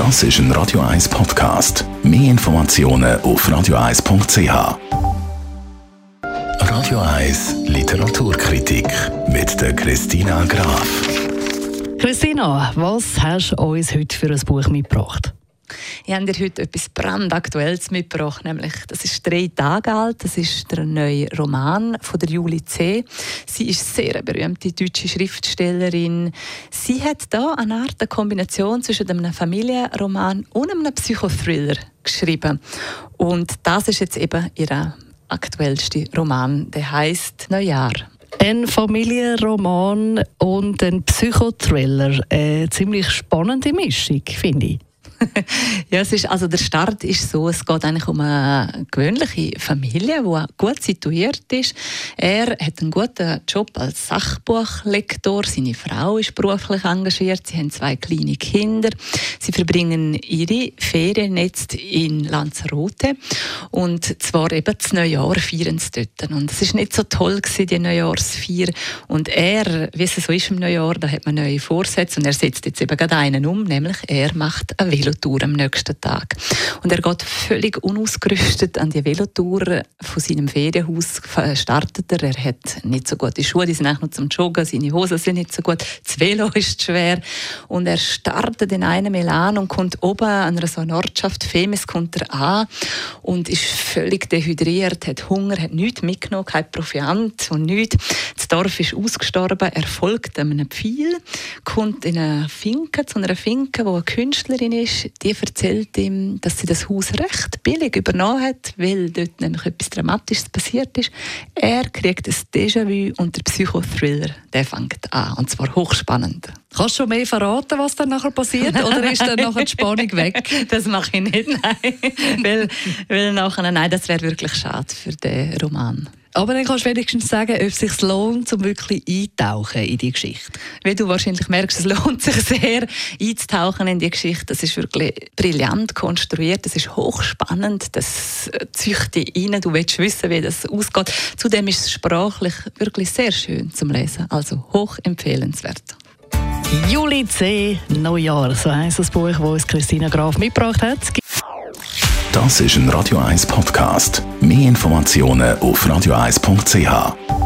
Das ist ein Radio 1 Podcast. Mehr Informationen auf radio1.ch. Radio 1 Literaturkritik mit der Christina Graf. Christina, was hast du uns heute für ein Buch mitgebracht? Ich habe dir heute etwas brandaktuelles mitgebracht, nämlich das ist drei Tage alt. Das ist der neue Roman von der Julie C. Sie ist sehr eine berühmte deutsche Schriftstellerin. Sie hat da eine Art eine Kombination zwischen einem Familienroman und einem Psychothriller geschrieben. Und das ist jetzt eben ihr aktuellster Roman. Der heißt Neujahr. Ein Familienroman und ein Psychothriller. Eine ziemlich spannende Mischung, finde ich. Ja, es ist, also der Start ist so, es geht eigentlich um eine gewöhnliche Familie, die gut situiert ist. Er hat einen guten Job als Sachbuchlektor, seine Frau ist beruflich engagiert, sie haben zwei kleine Kinder. Sie verbringen ihre Ferien jetzt in Lanzarote und zwar eben das Neujahr feiern sie dort. Und es ist nicht so toll gewesen, die Neujahrsfeier. Und er, wie es so ist im Neujahr, da hat man neue Vorsätze und er setzt jetzt eben gerade einen um, nämlich er macht eine Velo Velotour am nächsten Tag. Und er geht völlig unausgerüstet an die Velotour von seinem Ferienhaus startet er. Er hat nicht so gute Schuhe, die sind eigentlich nur zum Joggen, seine Hosen sind nicht so gut, das Velo ist schwer und er startet in einem Elan und kommt oben an einer so Ortschaft, Femes, kommt er an und ist völlig dehydriert, hat Hunger, hat nichts mitgenommen, kein Proviant und nichts. Das Dorf ist ausgestorben, er folgt einem Pfeil, kommt in eine Finke, zu einer Finke, wo eine Künstlerin ist, die erzählt ihm, dass sie das Haus recht billig übernommen hat, weil dort nämlich etwas Dramatisches passiert ist. Er kriegt ein Déjà-vu und der Psychothriller, der fängt an. Und zwar hochspannend. Kannst du schon mehr verraten, was dann nachher passiert? Oder ist dann nachher die Spannung weg? Das mache ich nicht, nein. weil, weil nachher, nein, das wäre wirklich schade für den Roman. Aber dann kannst du wenigstens sagen, ob es sich lohnt, um wirklich einzutauchen in die Geschichte. Wie du wahrscheinlich merkst, es lohnt sich sehr, einzutauchen in die Geschichte. Das ist wirklich brillant konstruiert, das ist hochspannend, das zieht dich rein, du willst wissen, wie das ausgeht. Zudem ist es sprachlich wirklich sehr schön zum Lesen, also hoch empfehlenswert. Juli C. Neujahr, so heisst das Buch, das uns Christina Graf mitgebracht hat. Das ist ein Radio 1 Podcast. Mehr Informationen auf radio1.ch.